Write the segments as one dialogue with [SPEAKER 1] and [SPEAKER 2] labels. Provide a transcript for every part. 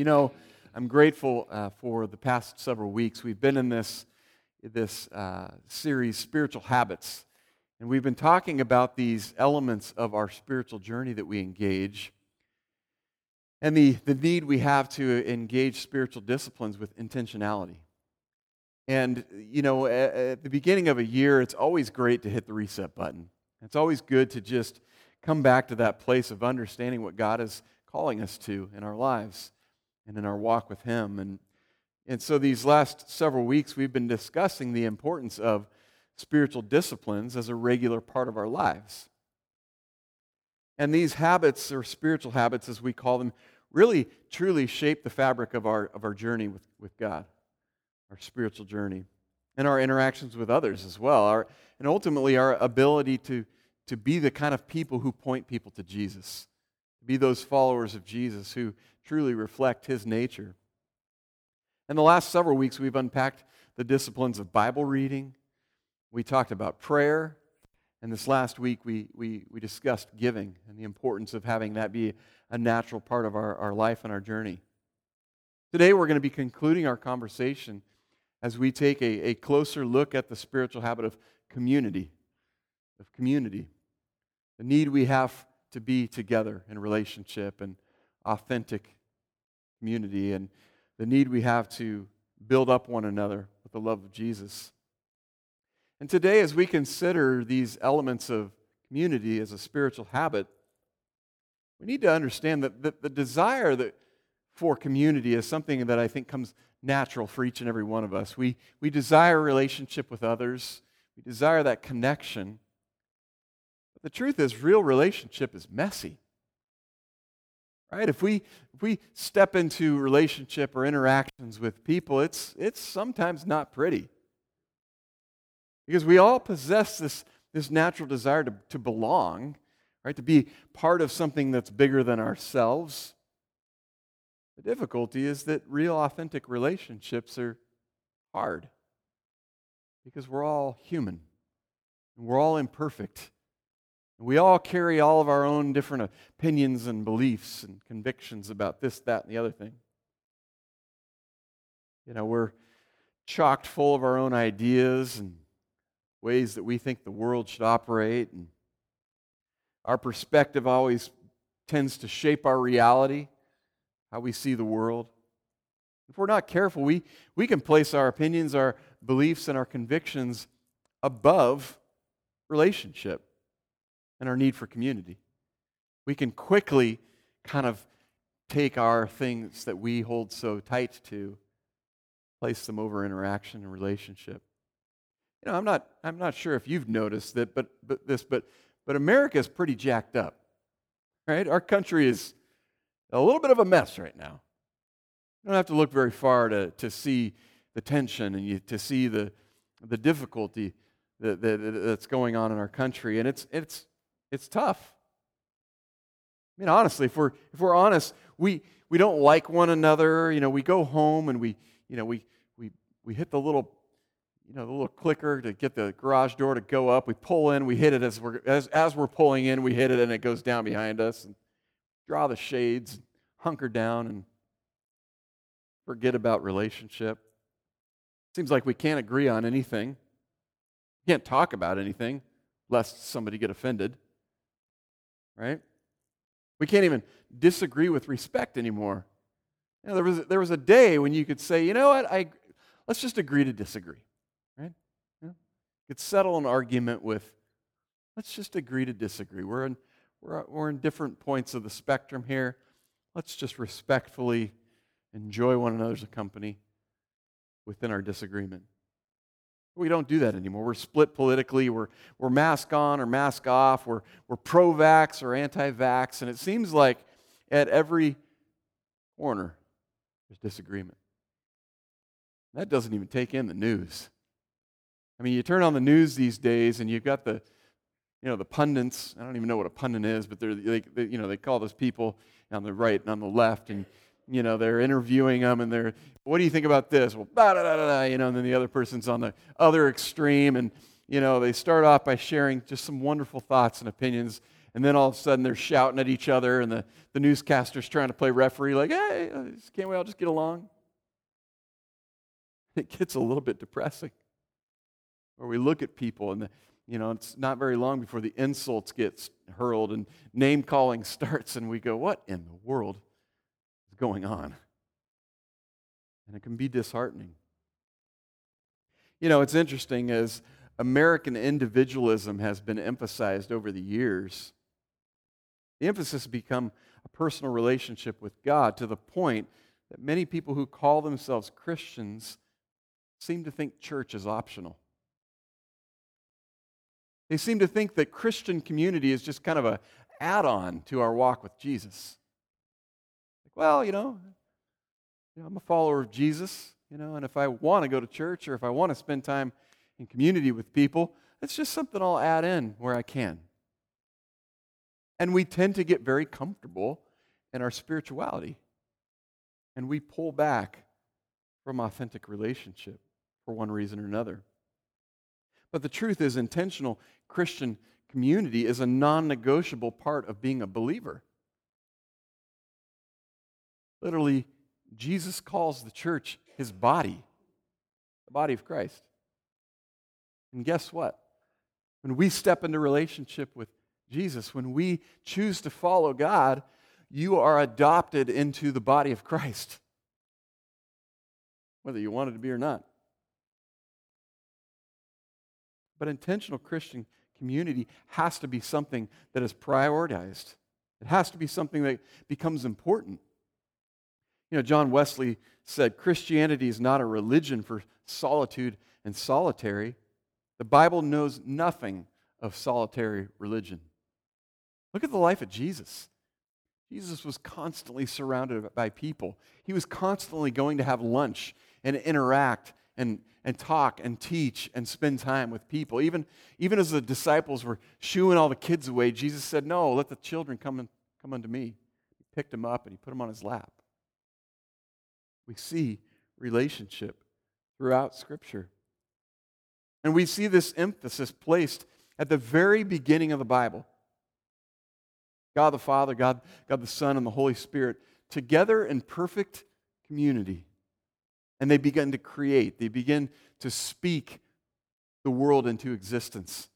[SPEAKER 1] You know, I'm grateful uh, for the past several weeks. We've been in this, this uh, series, Spiritual Habits, and we've been talking about these elements of our spiritual journey that we engage and the, the need we have to engage spiritual disciplines with intentionality. And, you know, at, at the beginning of a year, it's always great to hit the reset button. It's always good to just come back to that place of understanding what God is calling us to in our lives and in our walk with Him. And, and so, these last several weeks, we've been discussing the importance of spiritual disciplines as a regular part of our lives. And these habits, or spiritual habits as we call them, really truly shape the fabric of our, of our journey with, with God, our spiritual journey, and our interactions with others as well, our, and ultimately our ability to, to be the kind of people who point people to Jesus, be those followers of Jesus who truly reflect his nature. In the last several weeks, we've unpacked the disciplines of Bible reading. We talked about prayer. And this last week, we, we, we discussed giving and the importance of having that be a natural part of our, our life and our journey. Today, we're going to be concluding our conversation as we take a, a closer look at the spiritual habit of community. Of community. The need we have to be together in relationship and authentic community and the need we have to build up one another with the love of Jesus. And today, as we consider these elements of community as a spiritual habit, we need to understand that the, the desire that for community is something that I think comes natural for each and every one of us. We, we desire relationship with others, we desire that connection. But the truth is, real relationship is messy. Right? If we, if we step into relationship or interactions with people, it's, it's sometimes not pretty. Because we all possess this, this natural desire to, to belong, right? To be part of something that's bigger than ourselves. The difficulty is that real, authentic relationships are hard because we're all human and we're all imperfect. We all carry all of our own different opinions and beliefs and convictions about this, that, and the other thing. You know, we're chocked full of our own ideas and ways that we think the world should operate. And our perspective always tends to shape our reality, how we see the world. If we're not careful, we, we can place our opinions, our beliefs, and our convictions above relationship and our need for community. We can quickly kind of take our things that we hold so tight to, place them over interaction and relationship. You know, I'm not, I'm not sure if you've noticed that, but, but this, but, but America is pretty jacked up, right? Our country is a little bit of a mess right now. You don't have to look very far to, to see the tension and you, to see the, the difficulty that, that, that's going on in our country. And it's, it's, it's tough. I mean, honestly, if we're, if we're honest, we, we don't like one another. You know, we go home and we, you know, we, we, we hit the little, you know, the little clicker to get the garage door to go up. We pull in, we hit it as we're, as, as we're pulling in, we hit it and it goes down behind us. And draw the shades, hunker down, and forget about relationship. Seems like we can't agree on anything. Can't talk about anything lest somebody get offended right? We can't even disagree with respect anymore. You know, there, was, there was a day when you could say, you know what, I, let's just agree to disagree, right? You, know, could settle an argument with, let's just agree to disagree. We're in, we're, we're in different points of the spectrum here. Let's just respectfully enjoy one another's company within our disagreement. We don't do that anymore. We're split politically. We're, we're mask on or mask off. We're, we're pro vax or anti vax. And it seems like at every corner there's disagreement. That doesn't even take in the news. I mean, you turn on the news these days and you've got the, you know, the pundits. I don't even know what a pundit is, but they're, they, they, you know, they call those people on the right and on the left. And you know, they're interviewing them and they're, what do you think about this? Well, da da da da, you know, and then the other person's on the other extreme. And, you know, they start off by sharing just some wonderful thoughts and opinions. And then all of a sudden they're shouting at each other, and the, the newscaster's trying to play referee, like, hey, can't we all just get along? It gets a little bit depressing. Or we look at people, and the, you know, it's not very long before the insults get hurled and name calling starts, and we go, what in the world going on? And it can be disheartening. You know, it's interesting as American individualism has been emphasized over the years. The emphasis has become a personal relationship with God to the point that many people who call themselves Christians seem to think church is optional. They seem to think that Christian community is just kind of a add-on to our walk with Jesus. Well, you know, I'm a follower of Jesus, you know, and if I want to go to church or if I want to spend time in community with people, it's just something I'll add in where I can. And we tend to get very comfortable in our spirituality. And we pull back from authentic relationship for one reason or another. But the truth is, intentional Christian community is a non negotiable part of being a believer. Literally, Jesus calls the church his body, the body of Christ. And guess what? When we step into relationship with Jesus, when we choose to follow God, you are adopted into the body of Christ, whether you wanted to be or not. But intentional Christian community has to be something that is prioritized. It has to be something that becomes important. You know, John Wesley said Christianity is not a religion for solitude and solitary. The Bible knows nothing of solitary religion. Look at the life of Jesus. Jesus was constantly surrounded by people. He was constantly going to have lunch and interact and, and talk and teach and spend time with people. Even, even as the disciples were shooing all the kids away, Jesus said, No, let the children come, and, come unto me. He picked them up and he put them on his lap. We see relationship throughout Scripture. And we see this emphasis placed at the very beginning of the Bible. God the Father, God, God the Son, and the Holy Spirit together in perfect community. And they begin to create, they begin to speak the world into existence.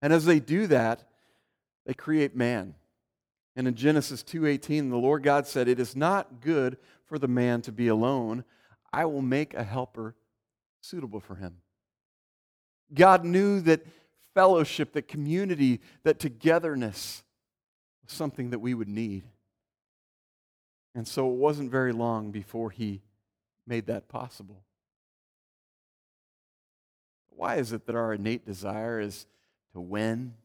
[SPEAKER 1] And as they do that, they create man. And in Genesis 2:18, the Lord God said, "It is not good for the man to be alone. I will make a helper suitable for him." God knew that fellowship, that community, that togetherness was something that we would need. And so it wasn't very long before he made that possible. Why is it that our innate desire is to win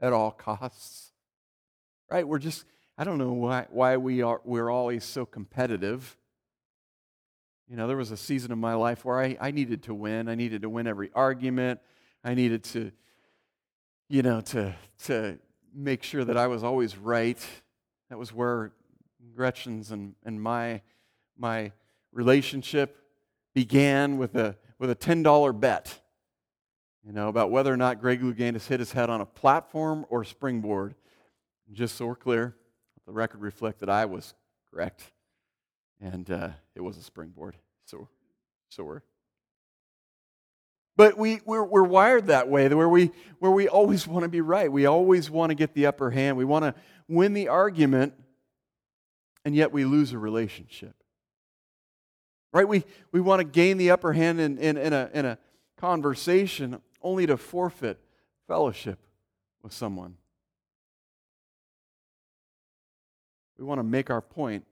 [SPEAKER 1] at all costs? Right? We're just, I don't know why, why we are, we're always so competitive. You know, there was a season of my life where I, I needed to win. I needed to win every argument. I needed to, you know, to, to make sure that I was always right. That was where Gretchen's and, and my, my relationship began with a, with a $10 bet, you know, about whether or not Greg Louganis hit his head on a platform or springboard. Just so we're clear, the record reflect that I was correct and uh, it was a springboard. So, so we're. But we, we're, we're wired that way, where we, where we always want to be right. We always want to get the upper hand. We want to win the argument, and yet we lose a relationship. Right? We, we want to gain the upper hand in, in, in, a, in a conversation only to forfeit fellowship with someone. We want to make our point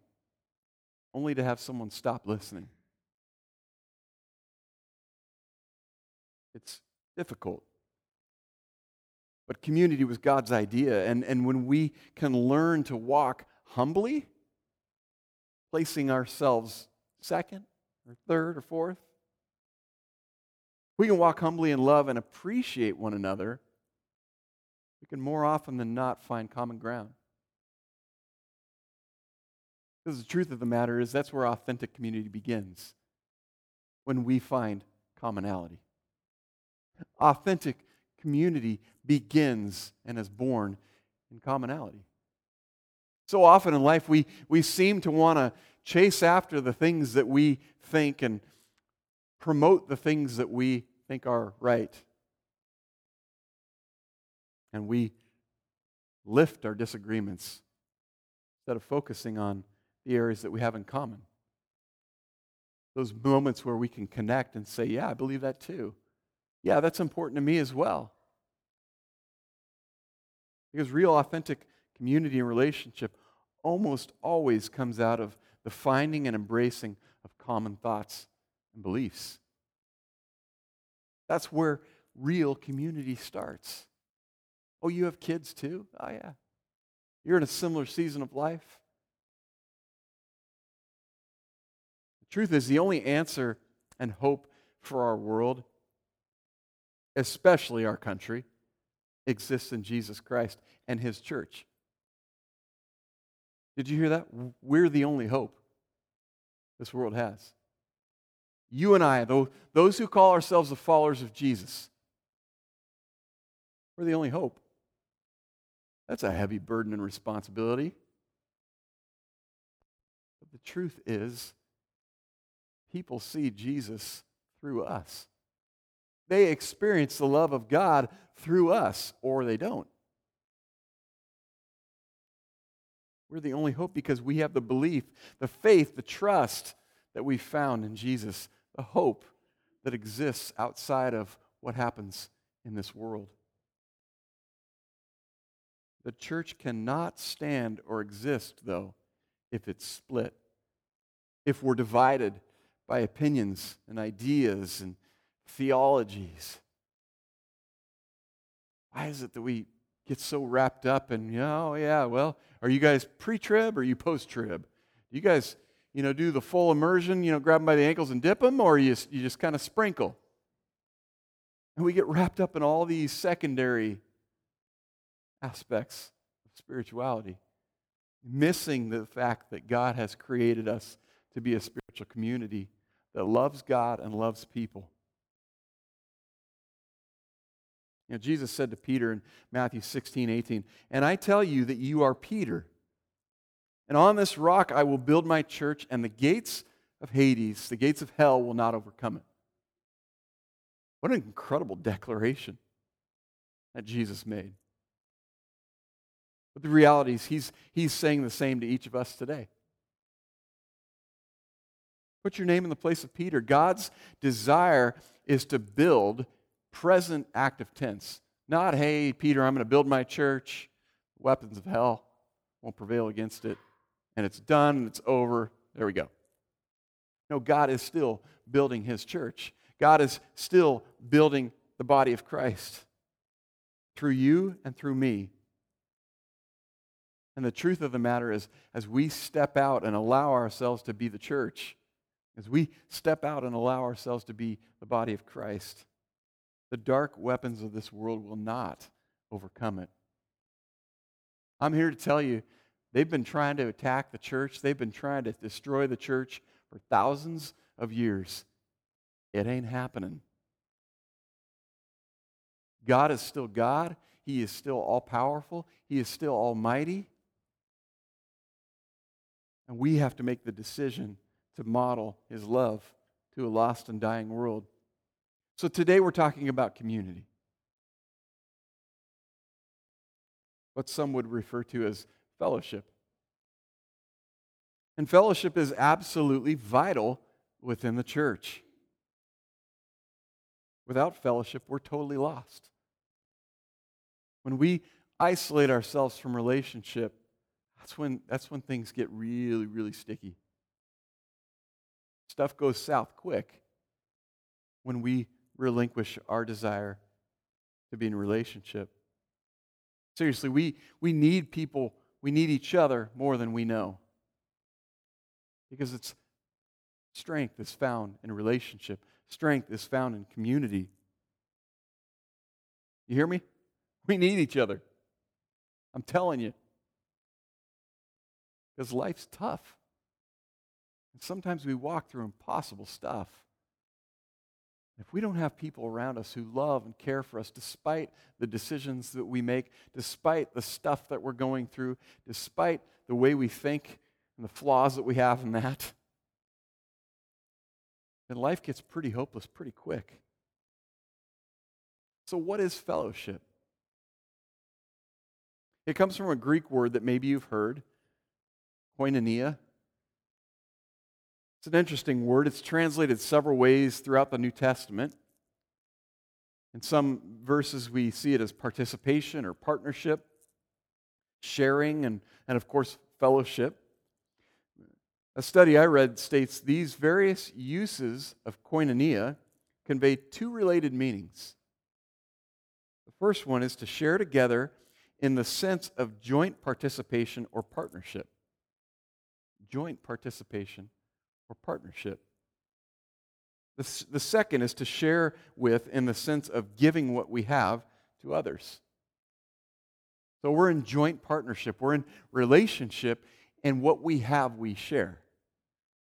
[SPEAKER 1] only to have someone stop listening. It's difficult. But community was God's idea. And, and when we can learn to walk humbly, placing ourselves second or third or fourth, we can walk humbly in love and appreciate one another, we can more often than not find common ground. Because the truth of the matter is, that's where authentic community begins when we find commonality. Authentic community begins and is born in commonality. So often in life, we, we seem to want to chase after the things that we think and promote the things that we think are right. And we lift our disagreements instead of focusing on the areas that we have in common. Those moments where we can connect and say, Yeah, I believe that too. Yeah, that's important to me as well. Because real, authentic community and relationship almost always comes out of the finding and embracing of common thoughts and beliefs. That's where real community starts. Oh, you have kids too? Oh, yeah. You're in a similar season of life. Truth is, the only answer and hope for our world, especially our country, exists in Jesus Christ and His church. Did you hear that? We're the only hope this world has. You and I, those who call ourselves the followers of Jesus, we're the only hope. That's a heavy burden and responsibility. But the truth is, people see Jesus through us. They experience the love of God through us, or they don't. We're the only hope because we have the belief, the faith, the trust that we found in Jesus, the hope that exists outside of what happens in this world. The church cannot stand or exist, though, if it's split. If we're divided by opinions and ideas and theologies. Why is it that we get so wrapped up in, you know, oh, yeah, well, are you guys pre trib or you post trib? You guys, you know, do the full immersion, you know, grab them by the ankles and dip them, or you, you just kind of sprinkle? And we get wrapped up in all these secondary aspects of spirituality, missing the fact that God has created us to be a spiritual community that loves God and loves people. You know, Jesus said to Peter in Matthew 16, 18, And I tell you that you are Peter. And on this rock I will build my church, and the gates of Hades, the gates of hell, will not overcome it. What an incredible declaration that Jesus made. But the reality is, he's, he's saying the same to each of us today. Put your name in the place of Peter. God's desire is to build present active tense. Not, hey, Peter, I'm going to build my church. Weapons of hell won't prevail against it. And it's done and it's over. There we go. No, God is still building his church. God is still building the body of Christ through you and through me. And the truth of the matter is, as we step out and allow ourselves to be the church, as we step out and allow ourselves to be the body of Christ, the dark weapons of this world will not overcome it. I'm here to tell you, they've been trying to attack the church, they've been trying to destroy the church for thousands of years. It ain't happening. God is still God. He is still all powerful. He is still almighty. And we have to make the decision to model his love to a lost and dying world. So today we're talking about community. What some would refer to as fellowship. And fellowship is absolutely vital within the church. Without fellowship, we're totally lost. When we isolate ourselves from relationship, that's when, that's when things get really, really sticky. Stuff goes south quick when we relinquish our desire to be in relationship. Seriously, we, we need people, we need each other more than we know. Because it's strength is found in relationship, strength is found in community. You hear me? We need each other. I'm telling you. Because life's tough. And sometimes we walk through impossible stuff. If we don't have people around us who love and care for us despite the decisions that we make, despite the stuff that we're going through, despite the way we think and the flaws that we have in that, then life gets pretty hopeless pretty quick. So, what is fellowship? It comes from a Greek word that maybe you've heard, koinonia. It's an interesting word. It's translated several ways throughout the New Testament. In some verses, we see it as participation or partnership, sharing, and, and of course, fellowship. A study I read states these various uses of koinonia convey two related meanings. The first one is to share together in the sense of joint participation or partnership. Joint participation or partnership. The, the second is to share with in the sense of giving what we have to others. So we're in joint partnership, we're in relationship, and what we have, we share.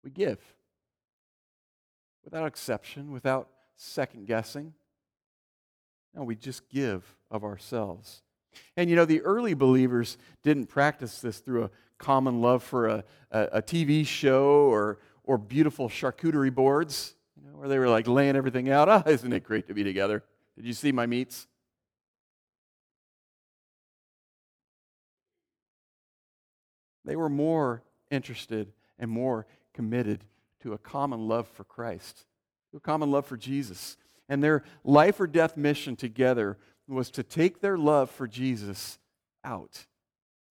[SPEAKER 1] We give without exception, without second guessing. No, we just give of ourselves. And you know, the early believers didn't practice this through a common love for a, a, a TV show or, or beautiful charcuterie boards, you know, where they were like laying everything out. Ah, oh, isn't it great to be together? Did you see my meats? They were more interested and more committed to a common love for Christ, to a common love for Jesus. And their life or death mission together was to take their love for Jesus out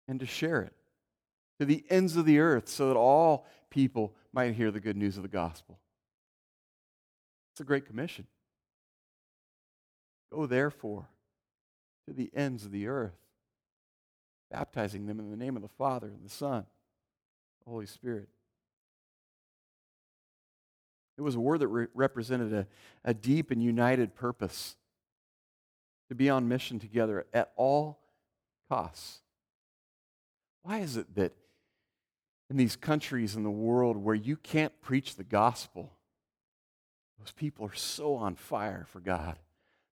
[SPEAKER 1] and to share it to the ends of the earth so that all people might hear the good news of the gospel. It's a great commission. Go therefore to the ends of the earth, baptizing them in the name of the Father and the Son, the Holy Spirit. It was a word that re- represented a, a deep and united purpose to be on mission together at all costs. Why is it that in these countries in the world where you can't preach the gospel, those people are so on fire for God?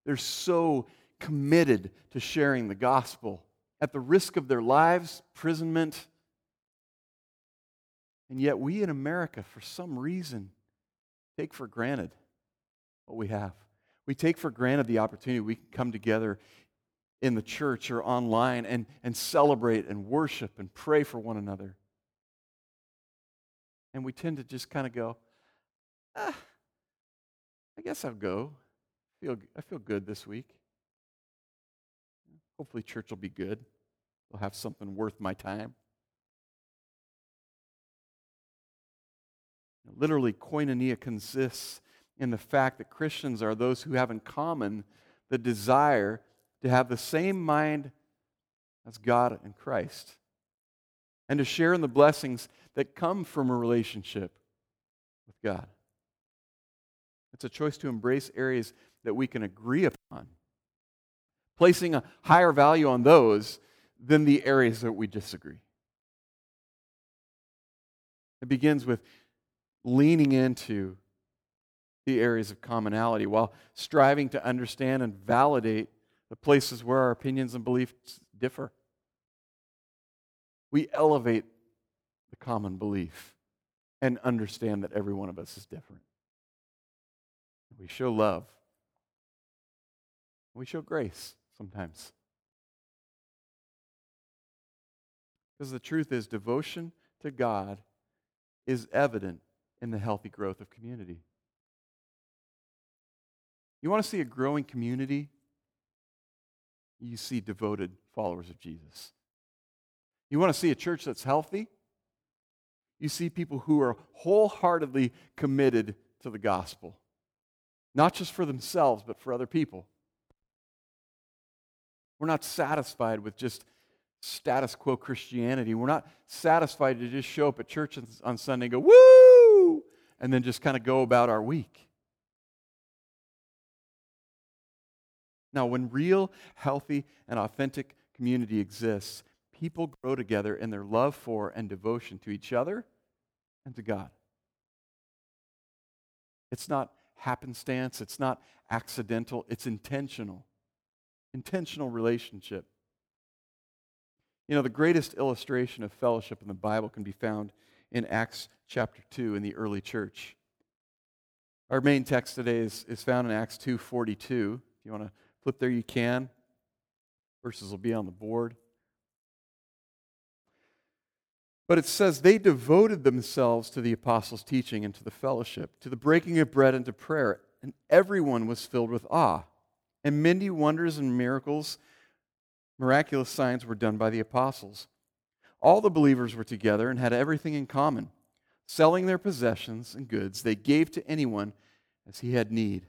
[SPEAKER 1] They're so committed to sharing the gospel at the risk of their lives, imprisonment. And yet, we in America, for some reason, take for granted what we have. We take for granted the opportunity we can come together in the church or online and, and celebrate and worship and pray for one another. And we tend to just kind of go, ah, I guess I'll go. I feel, I feel good this week. Hopefully, church will be good. They'll have something worth my time. Literally, koinonia consists in the fact that Christians are those who have in common the desire to have the same mind as God and Christ and to share in the blessings that come from a relationship with God. It's a choice to embrace areas that we can agree upon, placing a higher value on those than the areas that we disagree. It begins with leaning into the areas of commonality while striving to understand and validate the places where our opinions and beliefs differ. We elevate the common belief and understand that every one of us is different. We show love. We show grace sometimes. Because the truth is, devotion to God is evident in the healthy growth of community. You want to see a growing community? You see devoted followers of Jesus. You want to see a church that's healthy? You see people who are wholeheartedly committed to the gospel, not just for themselves, but for other people. We're not satisfied with just status quo Christianity. We're not satisfied to just show up at church on Sunday and go, woo, and then just kind of go about our week. Now, when real, healthy, and authentic community exists, people grow together in their love for and devotion to each other and to God. It's not happenstance, it's not accidental, it's intentional. Intentional relationship. You know, the greatest illustration of fellowship in the Bible can be found in Acts chapter 2 in the early church. Our main text today is, is found in Acts 2.42. If you want to flip there, you can. Verses will be on the board. But it says, they devoted themselves to the apostles' teaching and to the fellowship, to the breaking of bread and to prayer, and everyone was filled with awe. And many wonders and miracles, miraculous signs were done by the apostles. All the believers were together and had everything in common. Selling their possessions and goods, they gave to anyone as he had need.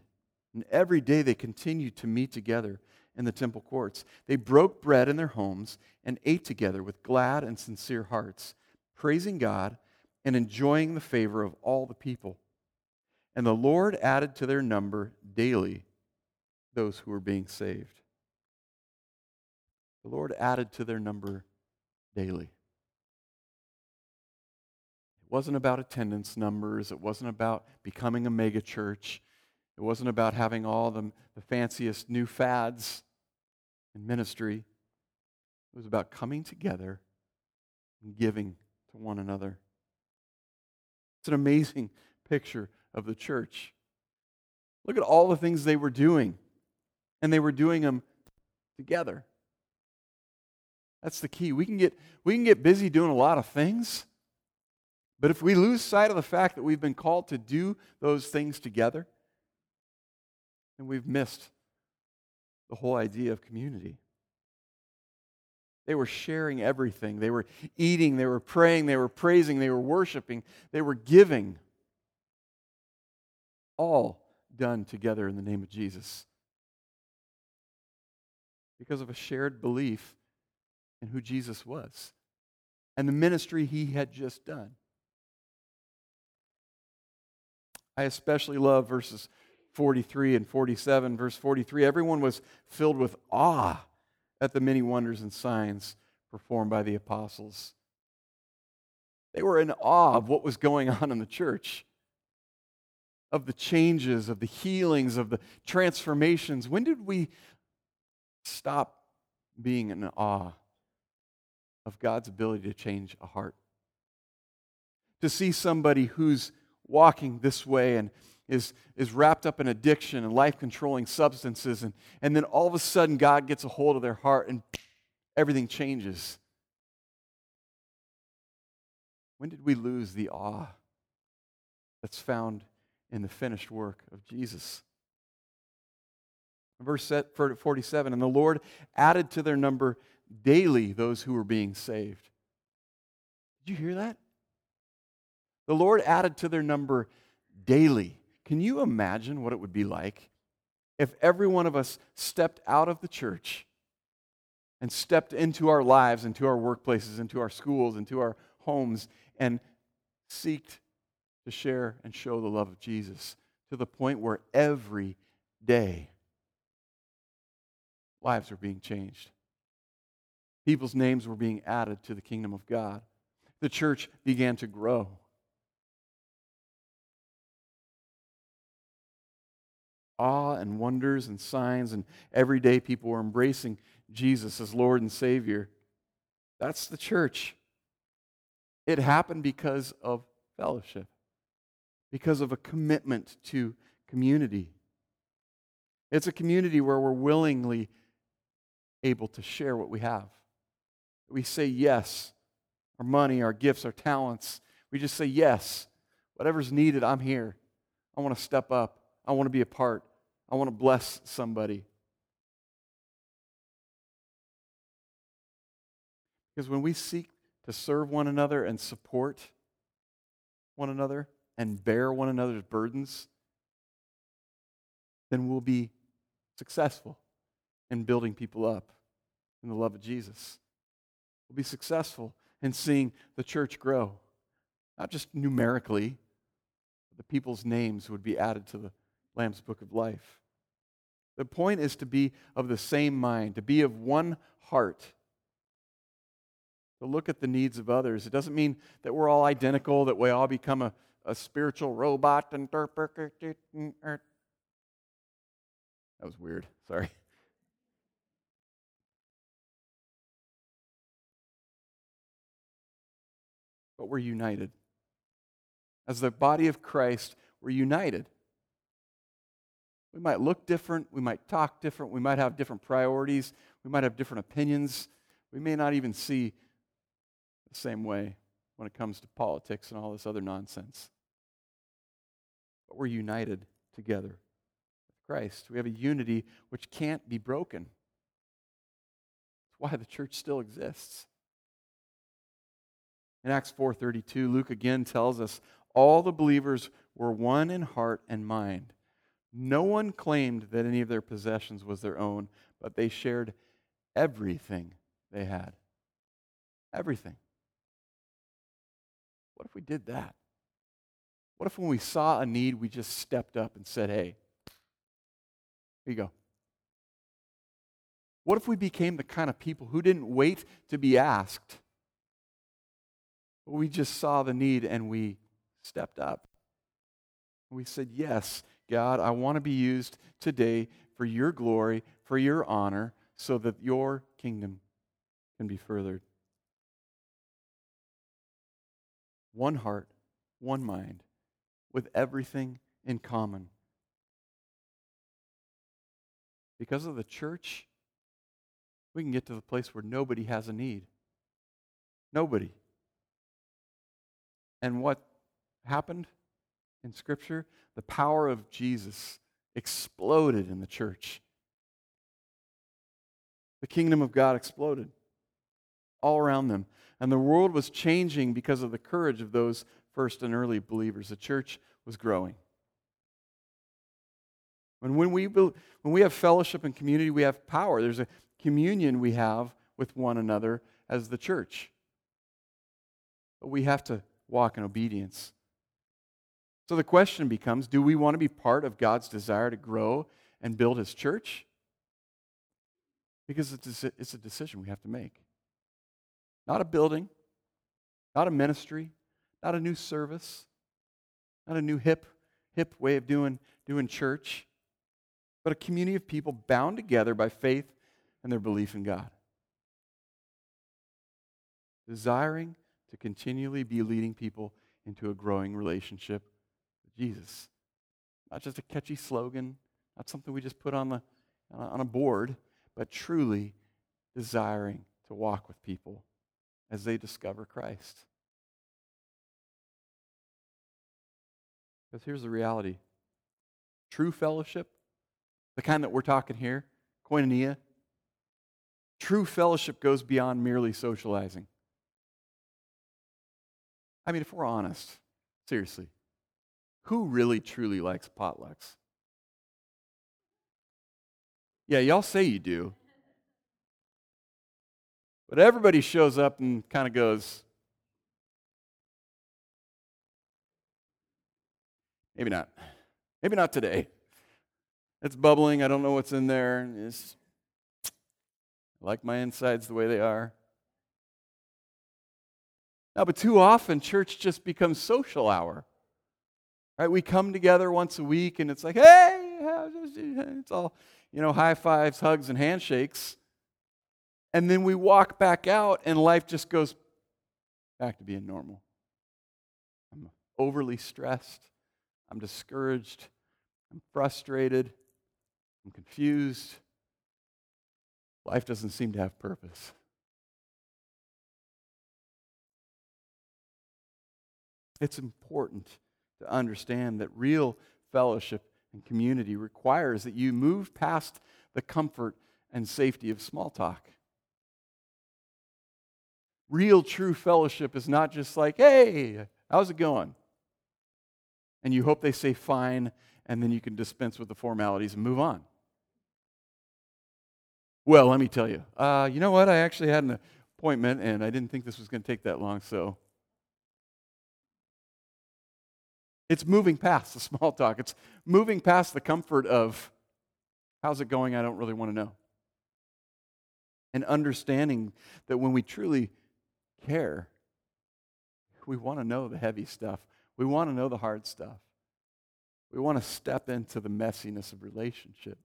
[SPEAKER 1] And every day they continued to meet together in the temple courts. They broke bread in their homes and ate together with glad and sincere hearts praising God and enjoying the favor of all the people. And the Lord added to their number daily those who were being saved. The Lord added to their number daily. It wasn't about attendance numbers, it wasn't about becoming a mega church, it wasn't about having all the, the fanciest new fads in ministry. It was about coming together and giving to one another. It's an amazing picture of the church. Look at all the things they were doing, and they were doing them together. That's the key. We can get, we can get busy doing a lot of things, but if we lose sight of the fact that we've been called to do those things together, then we've missed the whole idea of community. They were sharing everything. They were eating, they were praying, they were praising, they were worshiping, they were giving. All done together in the name of Jesus. Because of a shared belief in who Jesus was and the ministry he had just done. I especially love verses 43 and 47. Verse 43 everyone was filled with awe at the many wonders and signs performed by the apostles. They were in awe of what was going on in the church, of the changes, of the healings, of the transformations. When did we stop being in awe of God's ability to change a heart? To see somebody who's walking this way and is, is wrapped up in addiction and life controlling substances. And, and then all of a sudden, God gets a hold of their heart and everything changes. When did we lose the awe that's found in the finished work of Jesus? Verse 47 And the Lord added to their number daily those who were being saved. Did you hear that? The Lord added to their number daily. Can you imagine what it would be like if every one of us stepped out of the church and stepped into our lives, into our workplaces, into our schools, into our homes, and seeked to share and show the love of Jesus to the point where every day lives were being changed. People's names were being added to the kingdom of God. The church began to grow. Awe and wonders and signs, and every day people were embracing Jesus as Lord and Savior. That's the church. It happened because of fellowship, because of a commitment to community. It's a community where we're willingly able to share what we have. We say yes, our money, our gifts, our talents. We just say yes. Whatever's needed, I'm here. I want to step up. I want to be a part. I want to bless somebody. Because when we seek to serve one another and support one another and bear one another's burdens, then we'll be successful in building people up in the love of Jesus. We'll be successful in seeing the church grow, not just numerically, the people's names would be added to the Lamb's Book of Life. The point is to be of the same mind, to be of one heart, to look at the needs of others. It doesn't mean that we're all identical, that we all become a a spiritual robot. And that was weird. Sorry. But we're united. As the body of Christ, we're united. We might look different. We might talk different. We might have different priorities. We might have different opinions. We may not even see the same way when it comes to politics and all this other nonsense. But we're united together with Christ. We have a unity which can't be broken. That's why the church still exists. In Acts 4:32, Luke again tells us all the believers were one in heart and mind. No one claimed that any of their possessions was their own, but they shared everything they had. Everything. What if we did that? What if when we saw a need, we just stepped up and said, hey, here you go. What if we became the kind of people who didn't wait to be asked, but we just saw the need and we stepped up? We said, Yes, God, I want to be used today for your glory, for your honor, so that your kingdom can be furthered. One heart, one mind, with everything in common. Because of the church, we can get to the place where nobody has a need. Nobody. And what happened in Scripture? The power of Jesus exploded in the church. The kingdom of God exploded all around them. And the world was changing because of the courage of those first and early believers. The church was growing. And when we, when we have fellowship and community, we have power. There's a communion we have with one another as the church. But we have to walk in obedience. So the question becomes do we want to be part of God's desire to grow and build his church? Because it's a decision we have to make. Not a building, not a ministry, not a new service, not a new hip, hip way of doing, doing church, but a community of people bound together by faith and their belief in God. Desiring to continually be leading people into a growing relationship Jesus. Not just a catchy slogan, not something we just put on, the, on a board, but truly desiring to walk with people as they discover Christ. Because here's the reality true fellowship, the kind that we're talking here, koinonia, true fellowship goes beyond merely socializing. I mean, if we're honest, seriously, who really truly likes potlucks? Yeah, y'all say you do. But everybody shows up and kind of goes, maybe not. Maybe not today. It's bubbling. I don't know what's in there. It's, I like my insides the way they are. Now, but too often, church just becomes social hour. Right? We come together once a week and it's like, hey, it's all, you know, high fives, hugs, and handshakes. And then we walk back out, and life just goes back to being normal. I'm overly stressed. I'm discouraged. I'm frustrated. I'm confused. Life doesn't seem to have purpose. It's important to understand that real fellowship and community requires that you move past the comfort and safety of small talk real true fellowship is not just like, hey, how's it going? And you hope they say fine, and then you can dispense with the formalities and move on. Well, let me tell you. Uh, you know what? I actually had an appointment, and I didn't think this was going to take that long, so. It's moving past the small talk. It's moving past the comfort of, how's it going? I don't really want to know. And understanding that when we truly care. We want to know the heavy stuff. We want to know the hard stuff. We want to step into the messiness of relationship.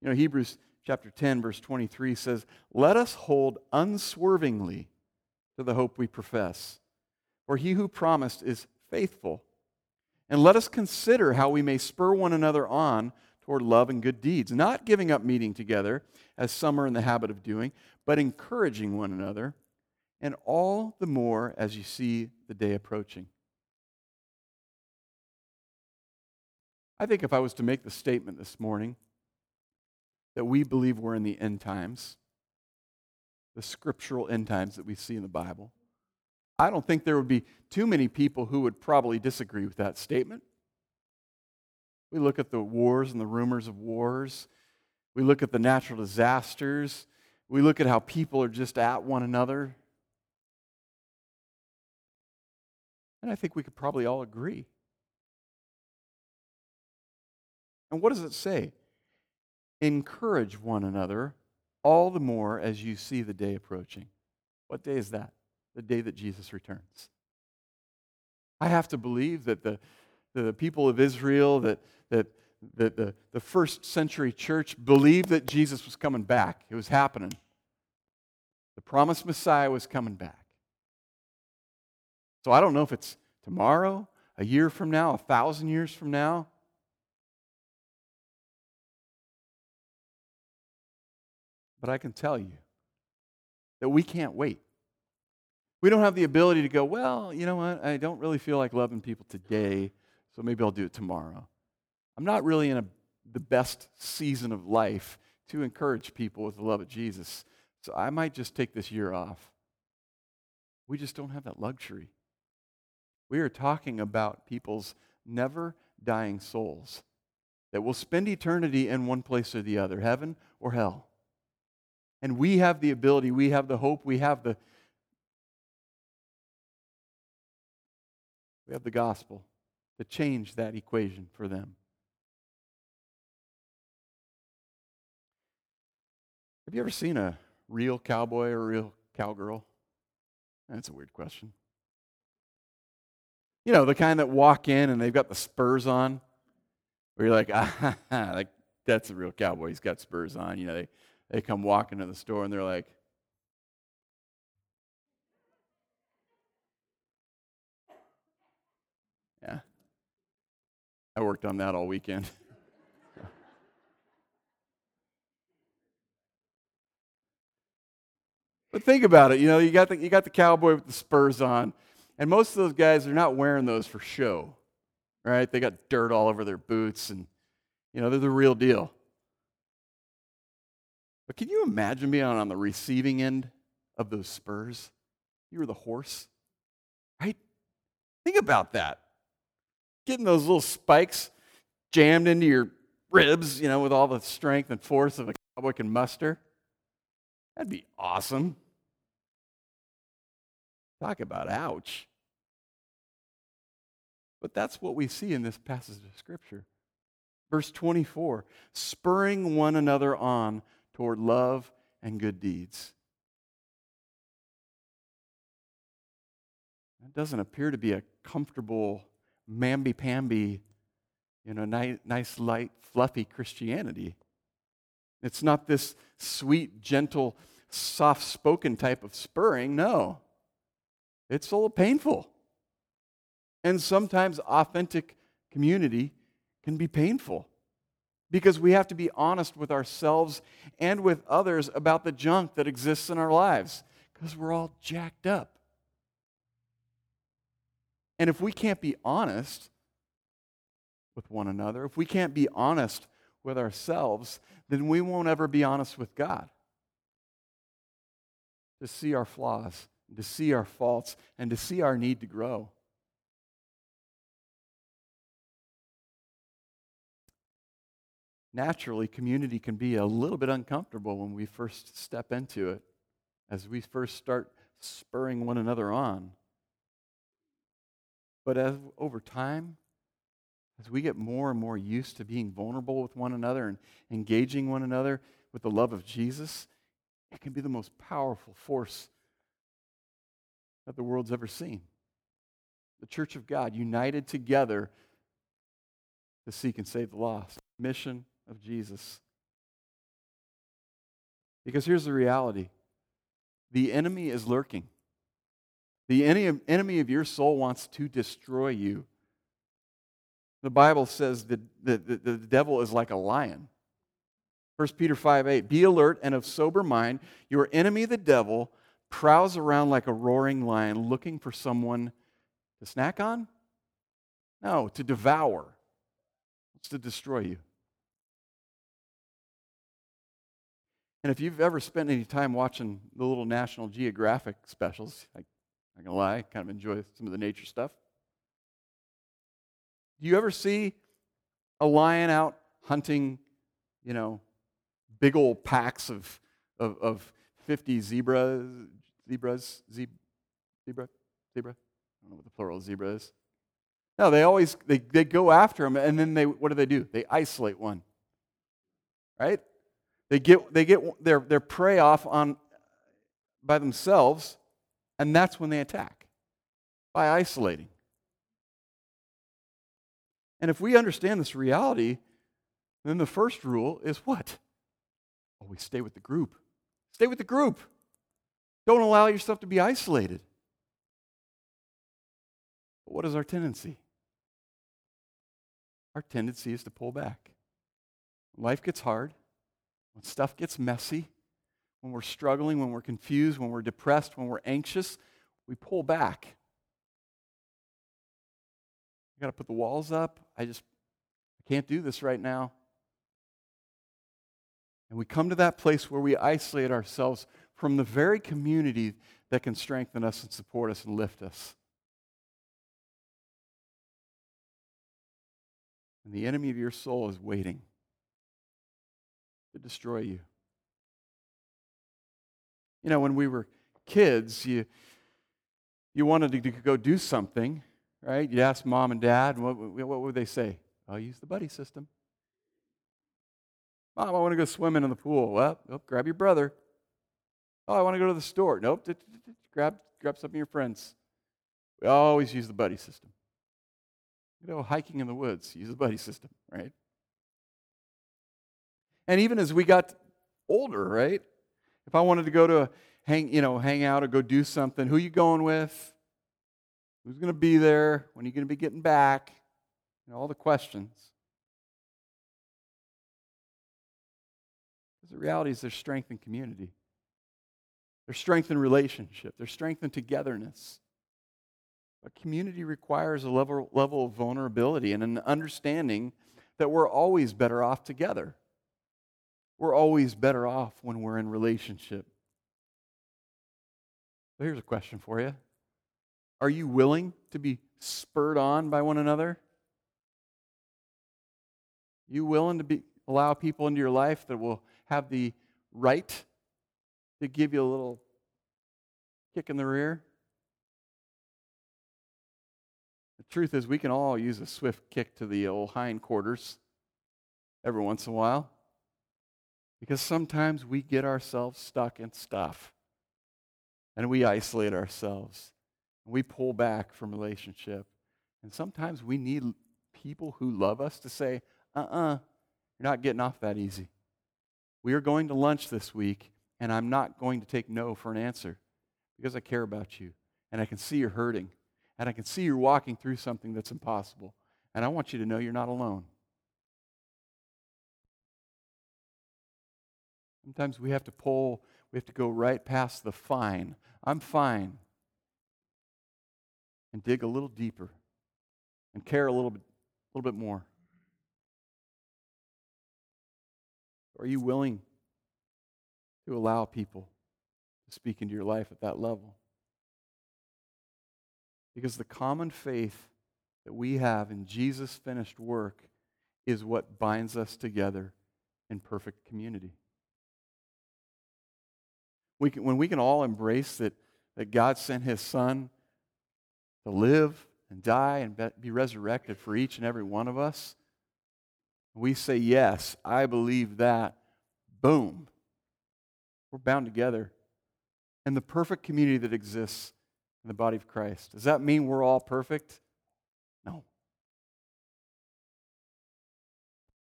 [SPEAKER 1] You know, Hebrews chapter 10, verse 23 says, Let us hold unswervingly to the hope we profess. For he who promised is faithful. And let us consider how we may spur one another on toward love and good deeds, not giving up meeting together, as some are in the habit of doing, but encouraging one another, and all the more as you see the day approaching. I think if I was to make the statement this morning that we believe we're in the end times, the scriptural end times that we see in the Bible, I don't think there would be too many people who would probably disagree with that statement. We look at the wars and the rumors of wars. We look at the natural disasters. We look at how people are just at one another. And I think we could probably all agree. And what does it say? Encourage one another all the more as you see the day approaching. What day is that? The day that Jesus returns. I have to believe that the, the people of Israel, that, that, that the, the first century church believed that Jesus was coming back. It was happening. The promised Messiah was coming back. So I don't know if it's tomorrow, a year from now, a thousand years from now. But I can tell you that we can't wait. We don't have the ability to go, well, you know what? I don't really feel like loving people today, so maybe I'll do it tomorrow. I'm not really in a, the best season of life to encourage people with the love of Jesus, so I might just take this year off. We just don't have that luxury. We are talking about people's never dying souls that will spend eternity in one place or the other, heaven or hell. And we have the ability, we have the hope, we have the we have the gospel to change that equation for them. Have you ever seen a real cowboy or a real cowgirl? That's a weird question. You know, the kind that walk in and they've got the spurs on, where you're like, ah, like that's a real cowboy. He's got spurs on. You know, they, they come walking to the store and they're like, yeah. I worked on that all weekend. but think about it. You know, you got the, you got the cowboy with the spurs on, and most of those guys are not wearing those for show, right? They got dirt all over their boots, and, you know, they're the real deal. But can you imagine being on the receiving end of those spurs? You were the horse, right? Think about that. Getting those little spikes jammed into your ribs, you know, with all the strength and force of a cowboy can muster. That'd be awesome. Talk about ouch. But that's what we see in this passage of Scripture. Verse 24 spurring one another on toward love and good deeds. That doesn't appear to be a comfortable, mamby pamby, you know, nice, nice, light, fluffy Christianity. It's not this sweet, gentle, soft spoken type of spurring. No. It's a little painful. And sometimes authentic community can be painful because we have to be honest with ourselves and with others about the junk that exists in our lives because we're all jacked up. And if we can't be honest with one another, if we can't be honest with ourselves, then we won't ever be honest with God. To see our flaws, to see our faults, and to see our need to grow. naturally, community can be a little bit uncomfortable when we first step into it, as we first start spurring one another on. But as over time, as we get more and more used to being vulnerable with one another and engaging one another with the love of Jesus, it can be the most powerful force that the world's ever seen. the church of God, united together to seek and save the lost. Mission of Jesus. Because here's the reality the enemy is lurking. The enemy of your soul wants to destroy you. The Bible says that the, the, the devil is like a lion. 1 Peter 5 8, be alert and of sober mind. Your enemy, the devil, prowls around like a roaring lion looking for someone to snack on? No, to devour. It's to destroy you. And if you've ever spent any time watching the little National Geographic specials, I, I'm gonna lie, kind of enjoy some of the nature stuff. Do you ever see a lion out hunting, you know, big old packs of, of, of 50 zebras, zebras, zebra, zebra? I don't know what the plural zebra is. No, they always, they, they go after them, and then they, what do they do? They isolate one, right? They get, they get their, their prey off on, by themselves, and that's when they attack, by isolating. And if we understand this reality, then the first rule is what? Always stay with the group. Stay with the group. Don't allow yourself to be isolated. But what is our tendency? Our tendency is to pull back. life gets hard, when stuff gets messy, when we're struggling, when we're confused, when we're depressed, when we're anxious, we pull back. I got to put the walls up. I just I can't do this right now. And we come to that place where we isolate ourselves from the very community that can strengthen us and support us and lift us. And the enemy of your soul is waiting to destroy you. You know, when we were kids, you, you wanted to go do something, right? You ask mom and dad, what, what would they say? I'll use the buddy system. Mom, I want to go swimming in the pool. Well, oh, grab your brother. Oh, I want to go to the store. Nope, grab, grab some of your friends. We always use the buddy system. You know, hiking in the woods, use the buddy system, right? And even as we got older, right? If I wanted to go to a hang, you know, hang out or go do something, who you going with? Who's going to be there? When are you going to be getting back? You know, all the questions. Because the reality is there's strength in community. There's strength in relationship. There's strength in togetherness. But community requires a level, level of vulnerability and an understanding that we're always better off together. We're always better off when we're in relationship. Here's a question for you Are you willing to be spurred on by one another? You willing to be, allow people into your life that will have the right to give you a little kick in the rear? The truth is, we can all use a swift kick to the old hindquarters every once in a while. Because sometimes we get ourselves stuck in stuff and we isolate ourselves and we pull back from relationship. And sometimes we need people who love us to say, uh uh-uh, uh, you are not getting off that easy. We are going to lunch this week, and I'm not going to take no for an answer because I care about you and I can see you're hurting and I can see you're walking through something that's impossible. And I want you to know you're not alone. Sometimes we have to pull, we have to go right past the fine. I'm fine. And dig a little deeper and care a little bit, a little bit more. Are you willing to allow people to speak into your life at that level? Because the common faith that we have in Jesus' finished work is what binds us together in perfect community we can, when we can all embrace that, that God sent his son to live and die and be resurrected for each and every one of us, we say, Yes, I believe that. Boom. We're bound together. And the perfect community that exists in the body of Christ. Does that mean we're all perfect? No.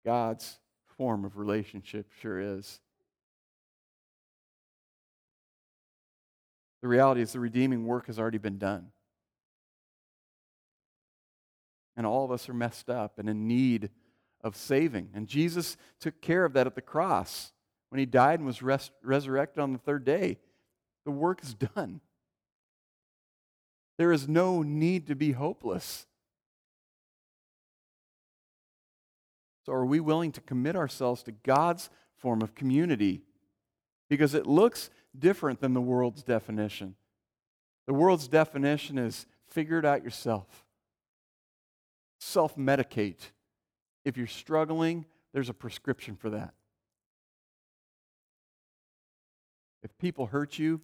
[SPEAKER 1] God's form of relationship sure is. The reality is the redeeming work has already been done. And all of us are messed up and in need of saving. And Jesus took care of that at the cross when he died and was res- resurrected on the third day. The work is done. There is no need to be hopeless. So, are we willing to commit ourselves to God's form of community? Because it looks different than the world's definition. The world's definition is figure it out yourself, self medicate. If you're struggling, there's a prescription for that. If people hurt you,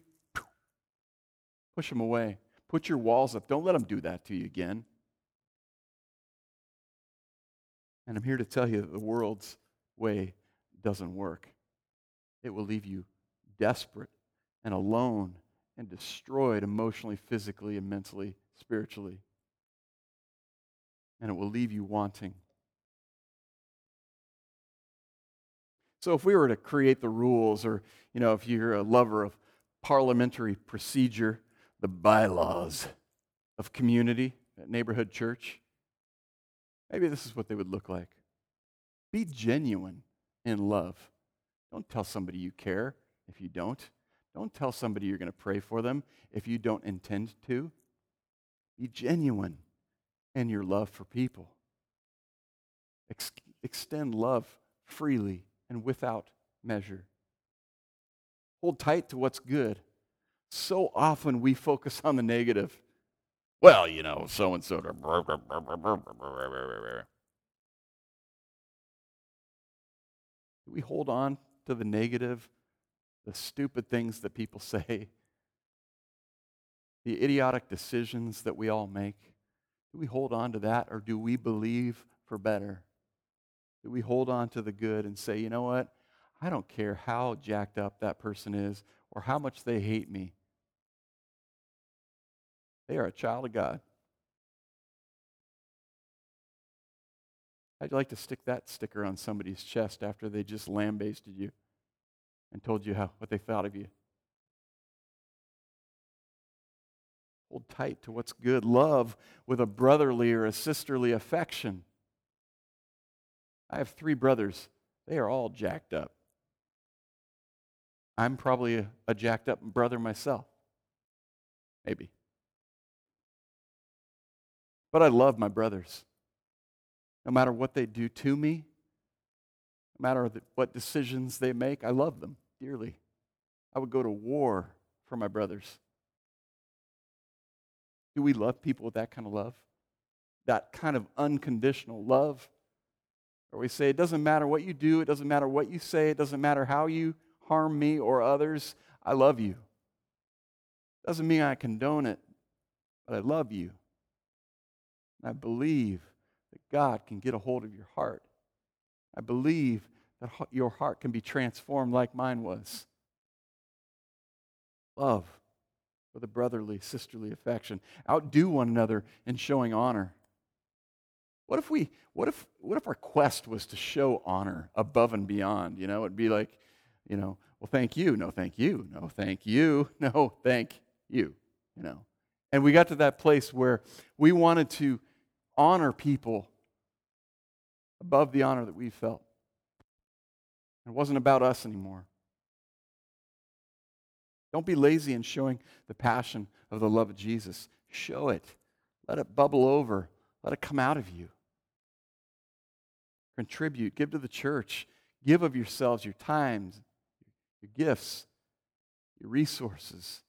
[SPEAKER 1] push them away. Put your walls up. Don't let them do that to you again. And I'm here to tell you that the world's way doesn't work. It will leave you desperate and alone and destroyed emotionally, physically, and mentally, spiritually. And it will leave you wanting. So if we were to create the rules, or you know, if you're a lover of parliamentary procedure, the bylaws of community neighborhood church, maybe this is what they would look like. Be genuine in love. Don't tell somebody you care if you don't. Don't tell somebody you're going to pray for them if you don't intend to. Be genuine in your love for people. Ex- extend love freely and without measure. Hold tight to what's good. So often we focus on the negative. Well, you know, so and so. We hold on to the negative the stupid things that people say, the idiotic decisions that we all make? Do we hold on to that or do we believe for better? Do we hold on to the good and say, you know what? I don't care how jacked up that person is or how much they hate me. They are a child of God. How'd you like to stick that sticker on somebody's chest after they just lambasted you? And told you how, what they thought of you. Hold tight to what's good. Love with a brotherly or a sisterly affection. I have three brothers. They are all jacked up. I'm probably a, a jacked up brother myself. Maybe. But I love my brothers. No matter what they do to me, no matter what decisions they make, I love them dearly. I would go to war for my brothers. Do we love people with that kind of love? That kind of unconditional love? Or we say, it doesn't matter what you do, it doesn't matter what you say, it doesn't matter how you harm me or others, I love you. Doesn't mean I condone it, but I love you. And I believe that God can get a hold of your heart. I believe that your heart can be transformed like mine was. Love with a brotherly, sisterly affection. Outdo one another in showing honor. What if we what if what if our quest was to show honor above and beyond? You know, it'd be like, you know, well thank you, no thank you, no thank you, no thank you, you know. And we got to that place where we wanted to honor people above the honor that we felt. It wasn't about us anymore. Don't be lazy in showing the passion of the love of Jesus. Show it. Let it bubble over. Let it come out of you. Contribute. Give to the church. Give of yourselves, your times, your gifts, your resources.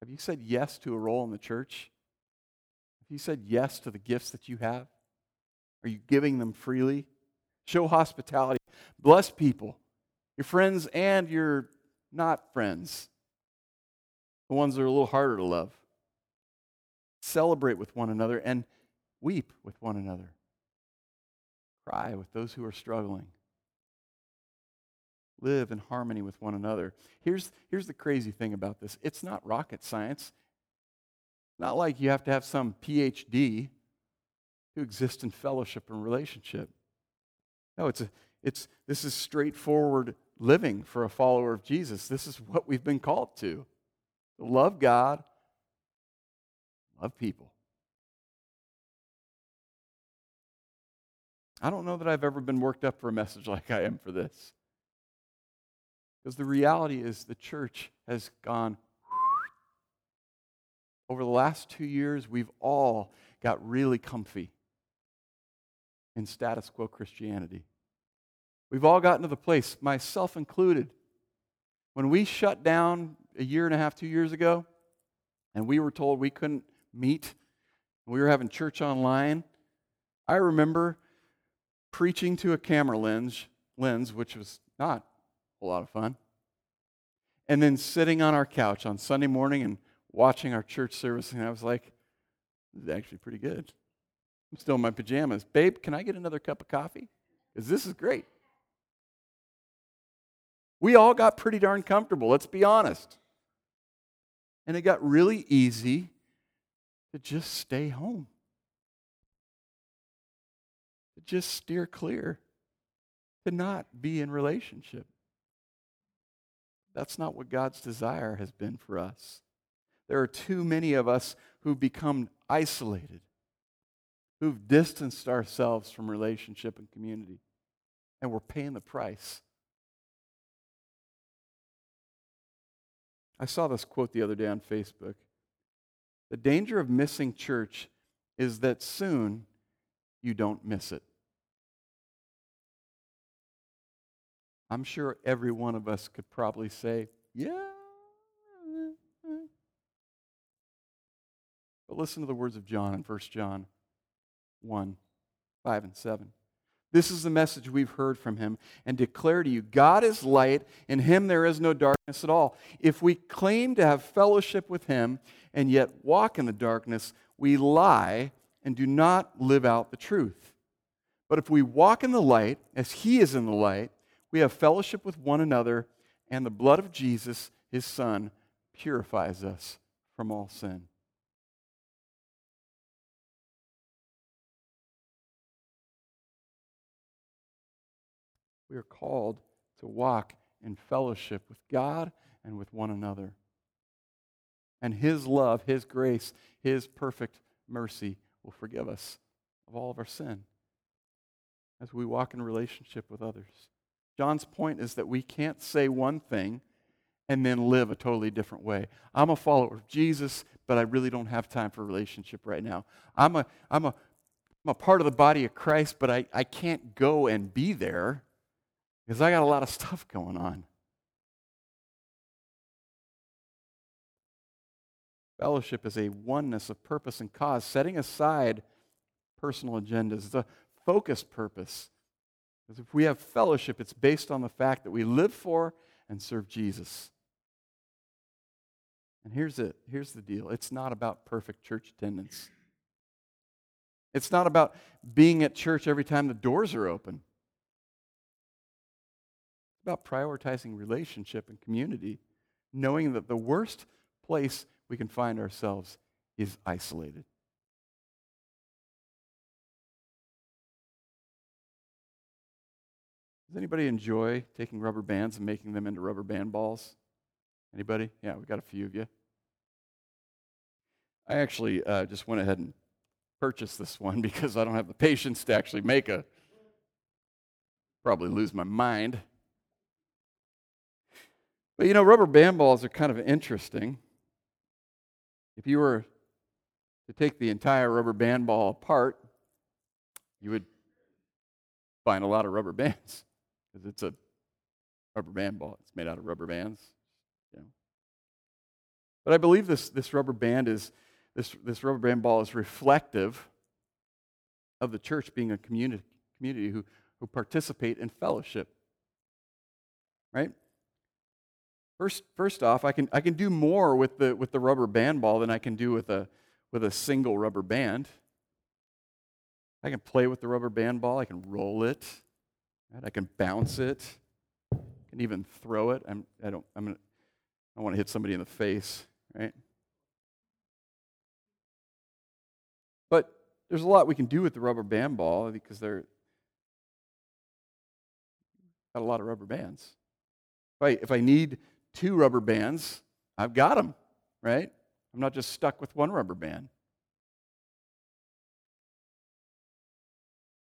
[SPEAKER 1] Have you said yes to a role in the church? Have you said yes to the gifts that you have? Are you giving them freely? Show hospitality. Bless people, your friends and your not friends, the ones that are a little harder to love. Celebrate with one another and weep with one another. Cry with those who are struggling. live in harmony with one another. Here's, here's the crazy thing about this it's not rocket science. Not like you have to have some PhD to exist in fellowship and relationship. No, it's a, it's, this is straightforward living for a follower of Jesus. This is what we've been called to love God, love people. I don't know that I've ever been worked up for a message like I am for this. Because the reality is the church has gone. Over the last two years, we've all got really comfy in status quo Christianity. We've all gotten to the place, myself included, when we shut down a year and a half, two years ago, and we were told we couldn't meet, we were having church online. I remember preaching to a camera lens, lens which was not a lot of fun, and then sitting on our couch on Sunday morning and watching our church service, and I was like, this is actually pretty good. I'm still in my pajamas. Babe, can I get another cup of coffee? Because this is great. We all got pretty darn comfortable, let's be honest. And it got really easy to just stay home, to just steer clear, to not be in relationship. That's not what God's desire has been for us. There are too many of us who've become isolated, who've distanced ourselves from relationship and community, and we're paying the price. I saw this quote the other day on Facebook. The danger of missing church is that soon you don't miss it. I'm sure every one of us could probably say, yeah. But listen to the words of John in 1 John 1 5 and 7. This is the message we've heard from him and declare to you God is light, in him there is no darkness at all. If we claim to have fellowship with him and yet walk in the darkness, we lie and do not live out the truth. But if we walk in the light, as he is in the light, we have fellowship with one another, and the blood of Jesus, his son, purifies us from all sin. We are called to walk in fellowship with God and with one another. And His love, His grace, His perfect mercy will forgive us of all of our sin as we walk in relationship with others. John's point is that we can't say one thing and then live a totally different way. I'm a follower of Jesus, but I really don't have time for relationship right now. I'm a, I'm a, I'm a part of the body of Christ, but I, I can't go and be there because I got a lot of stuff going on. Fellowship is a oneness of purpose and cause, setting aside personal agendas. A focused purpose. Because if we have fellowship, it's based on the fact that we live for and serve Jesus. And here's it. Here's the deal. It's not about perfect church attendance. It's not about being at church every time the doors are open about prioritizing relationship and community, knowing that the worst place we can find ourselves is isolated. Does anybody enjoy taking rubber bands and making them into rubber band balls? Anybody? Yeah, we got a few of you. I actually uh, just went ahead and purchased this one because I don't have the patience to actually make a. Probably lose my mind. But you know, rubber band balls are kind of interesting. If you were to take the entire rubber band ball apart, you would find a lot of rubber bands because it's a rubber band ball. It's made out of rubber bands. You know. But I believe this, this rubber band is this, this rubber band ball is reflective of the church being a community, community who, who participate in fellowship. Right? First, first off, I can, I can do more with the, with the rubber band ball than I can do with a, with a single rubber band. I can play with the rubber band ball. I can roll it. Right? I can bounce it. I can even throw it. I'm, I don't, I'm gonna, I want to hit somebody in the face, right? But there's a lot we can do with the rubber band ball because they're got a lot of rubber bands. If I, if I need two rubber bands, I've got them, right? I'm not just stuck with one rubber band.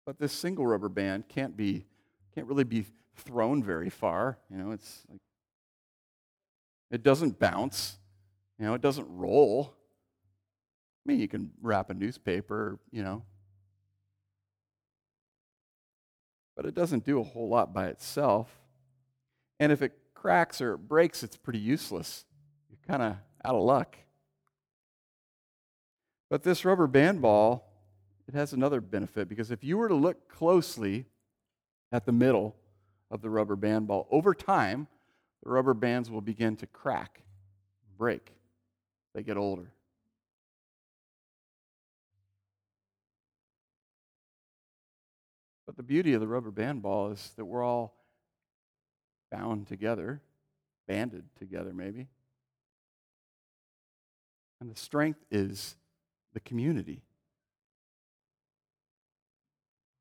[SPEAKER 1] But this single rubber band can't be, can't really be thrown very far. You know, it's like, it doesn't bounce. You know, it doesn't roll. I mean, you can wrap a newspaper, you know, but it doesn't do a whole lot by itself. And if it cracks or it breaks, it's pretty useless. You're kind of out of luck. But this rubber band ball, it has another benefit because if you were to look closely at the middle of the rubber band ball, over time, the rubber bands will begin to crack, break. They get older. But the beauty of the rubber band ball is that we're all bound together, banded together, maybe. And the strength is the community.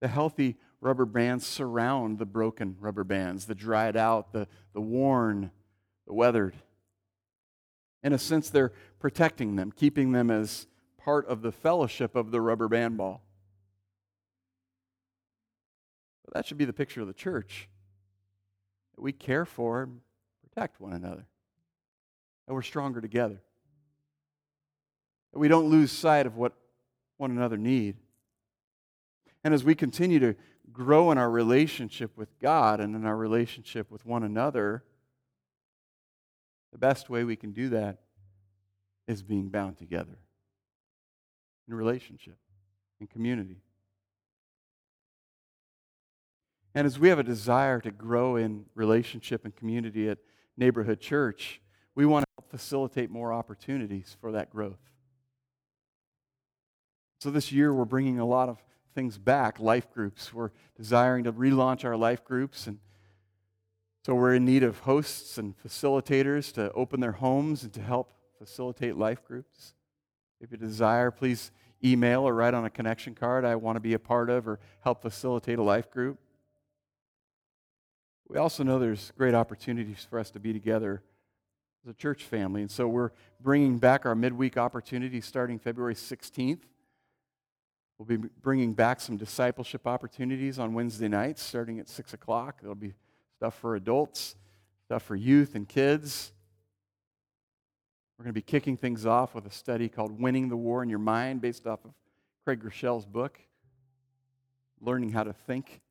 [SPEAKER 1] The healthy rubber bands surround the broken rubber bands, the dried out, the, the worn, the weathered. In a sense, they're protecting them, keeping them as part of the fellowship of the rubber band ball. But that should be the picture of the church we care for and protect one another, that we're stronger together, that we don't lose sight of what one another need. And as we continue to grow in our relationship with God and in our relationship with one another, the best way we can do that is being bound together in relationship, in community. And as we have a desire to grow in relationship and community at Neighborhood Church, we want to help facilitate more opportunities for that growth. So this year, we're bringing a lot of things back, life groups. We're desiring to relaunch our life groups. And so we're in need of hosts and facilitators to open their homes and to help facilitate life groups. If you desire, please email or write on a connection card I want to be a part of or help facilitate a life group. We also know there's great opportunities for us to be together as a church family. And so we're bringing back our midweek opportunities starting February 16th. We'll be bringing back some discipleship opportunities on Wednesday nights starting at 6 o'clock. There'll be stuff for adults, stuff for youth and kids. We're going to be kicking things off with a study called Winning the War in Your Mind, based off of Craig Groeschel's book, Learning How to Think.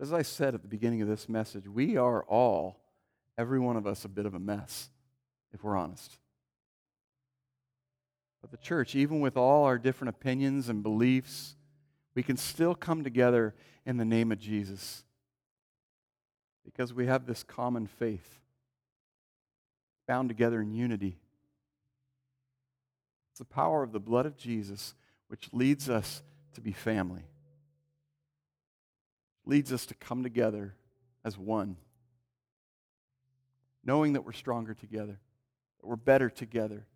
[SPEAKER 1] As I said at the beginning of this message, we are all, every one of us, a bit of a mess, if we're honest. But the church, even with all our different opinions and beliefs, we can still come together in the name of Jesus because we have this common faith bound together in unity. It's the power of the blood of Jesus which leads us to be family, leads us to come together as one, knowing that we're stronger together, that we're better together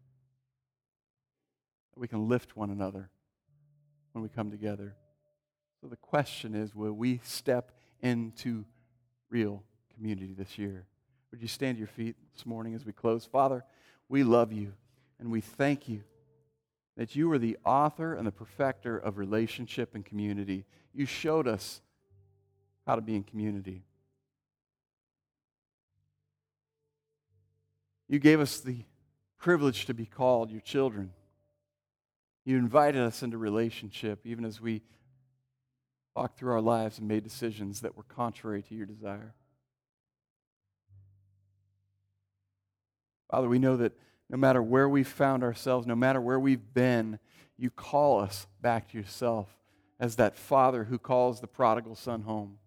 [SPEAKER 1] that we can lift one another when we come together. So the question is will we step into real community this year? Would you stand to your feet this morning as we close? Father, we love you and we thank you that you are the author and the perfecter of relationship and community. You showed us how to be in community. You gave us the privilege to be called your children. You invited us into relationship even as we walked through our lives and made decisions that were contrary to your desire. Father, we know that no matter where we've found ourselves, no matter where we've been, you call us back to yourself as that father who calls the prodigal son home.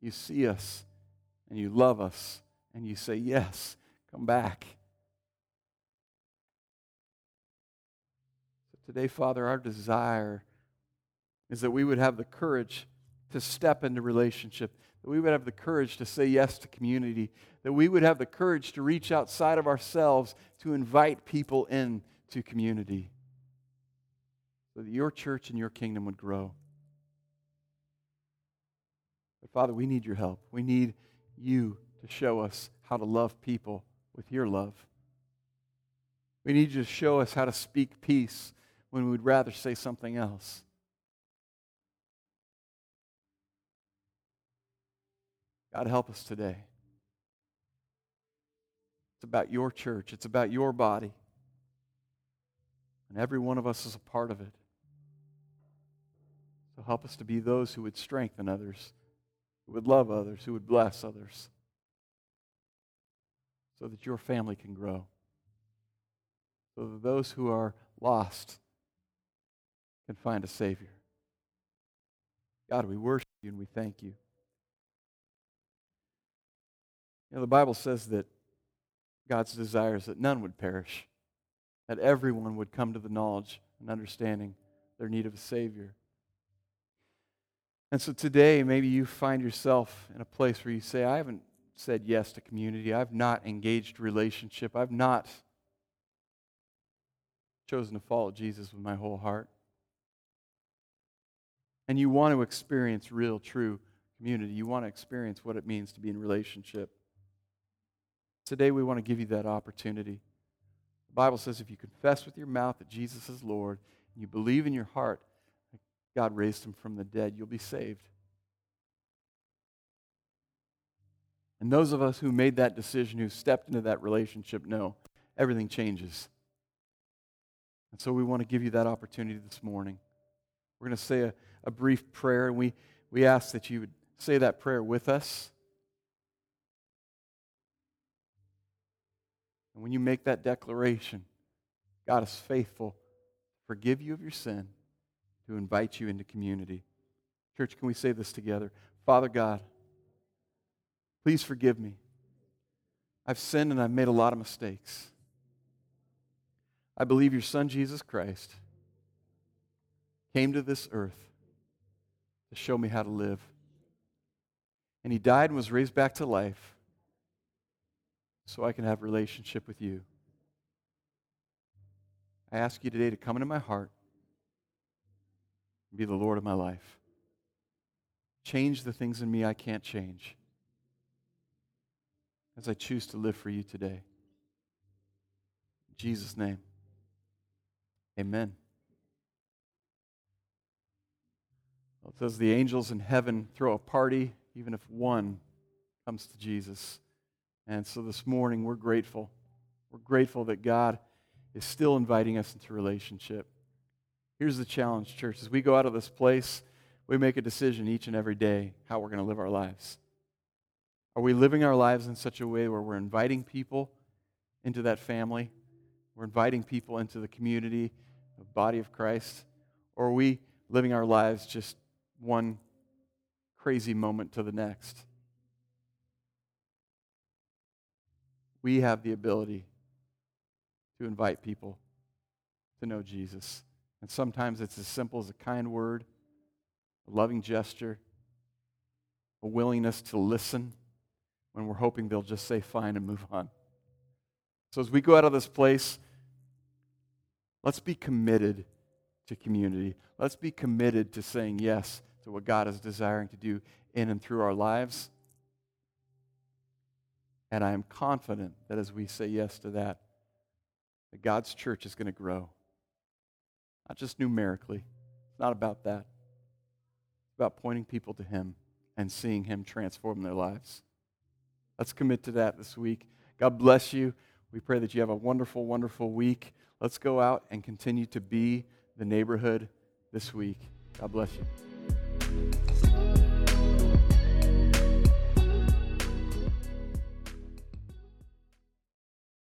[SPEAKER 1] You see us and you love us and you say, Yes, come back. So Today, Father, our desire is that we would have the courage to step into relationship, that we would have the courage to say yes to community, that we would have the courage to reach outside of ourselves to invite people in to community, so that your church and your kingdom would grow. But Father, we need your help. We need you to show us how to love people with your love. We need you to show us how to speak peace when we would rather say something else. God, help us today. It's about your church, it's about your body. And every one of us is a part of it. So help us to be those who would strengthen others, who would love others, who would bless others, so that your family can grow. So that those who are lost can find a Savior. God, we worship you and we thank you. You know, the Bible says that God's desire is that none would perish, that everyone would come to the knowledge and understanding their need of a Savior. And so today, maybe you find yourself in a place where you say, I haven't said yes to community. I've not engaged relationship. I've not chosen to follow Jesus with my whole heart. And you want to experience real, true community. You want to experience what it means to be in relationship. Today, we want to give you that opportunity. The Bible says if you confess with your mouth that Jesus is Lord and you believe in your heart God raised him from the dead, you'll be saved. And those of us who made that decision, who stepped into that relationship, know everything changes. And so we want to give you that opportunity this morning. We're going to say a, a brief prayer, and we, we ask that you would say that prayer with us. And when you make that declaration, God is faithful forgive you of your sin, to invite you into community. Church, can we say this together? Father God, please forgive me. I've sinned and I've made a lot of mistakes. I believe your Son, Jesus Christ, came to this earth to show me how to live. And he died and was raised back to life so I can have relationship with you. I ask you today to come into my heart be the Lord of my life. Change the things in me I can't change as I choose to live for you today. In Jesus' name, amen. Well, it says the angels in heaven throw a party even if one comes to Jesus. And so this morning, we're grateful. We're grateful that God is still inviting us into relationship. Here's the challenge, church. As we go out of this place, we make a decision each and every day how we're going to live our lives. Are we living our lives in such a way where we're inviting people into that family? We're inviting people into the community, the body of Christ? Or are we living our lives just one crazy moment to the next? we have the ability to invite people to know Jesus. And sometimes it's as simple as a kind word, a loving gesture, a willingness to listen when we're hoping they'll just say fine and move on. So as we go out of this place, let's be committed to community. Let's be committed to saying yes to what God is desiring to do in and through our lives. And I am confident that as we say yes to that, that God's church is going to grow. Not just numerically. It's not about that. It's about pointing people to Him and seeing Him transform their lives. Let's commit to that this week. God bless you. We pray that you have a wonderful, wonderful week. Let's go out and continue to be the neighborhood this week. God bless you.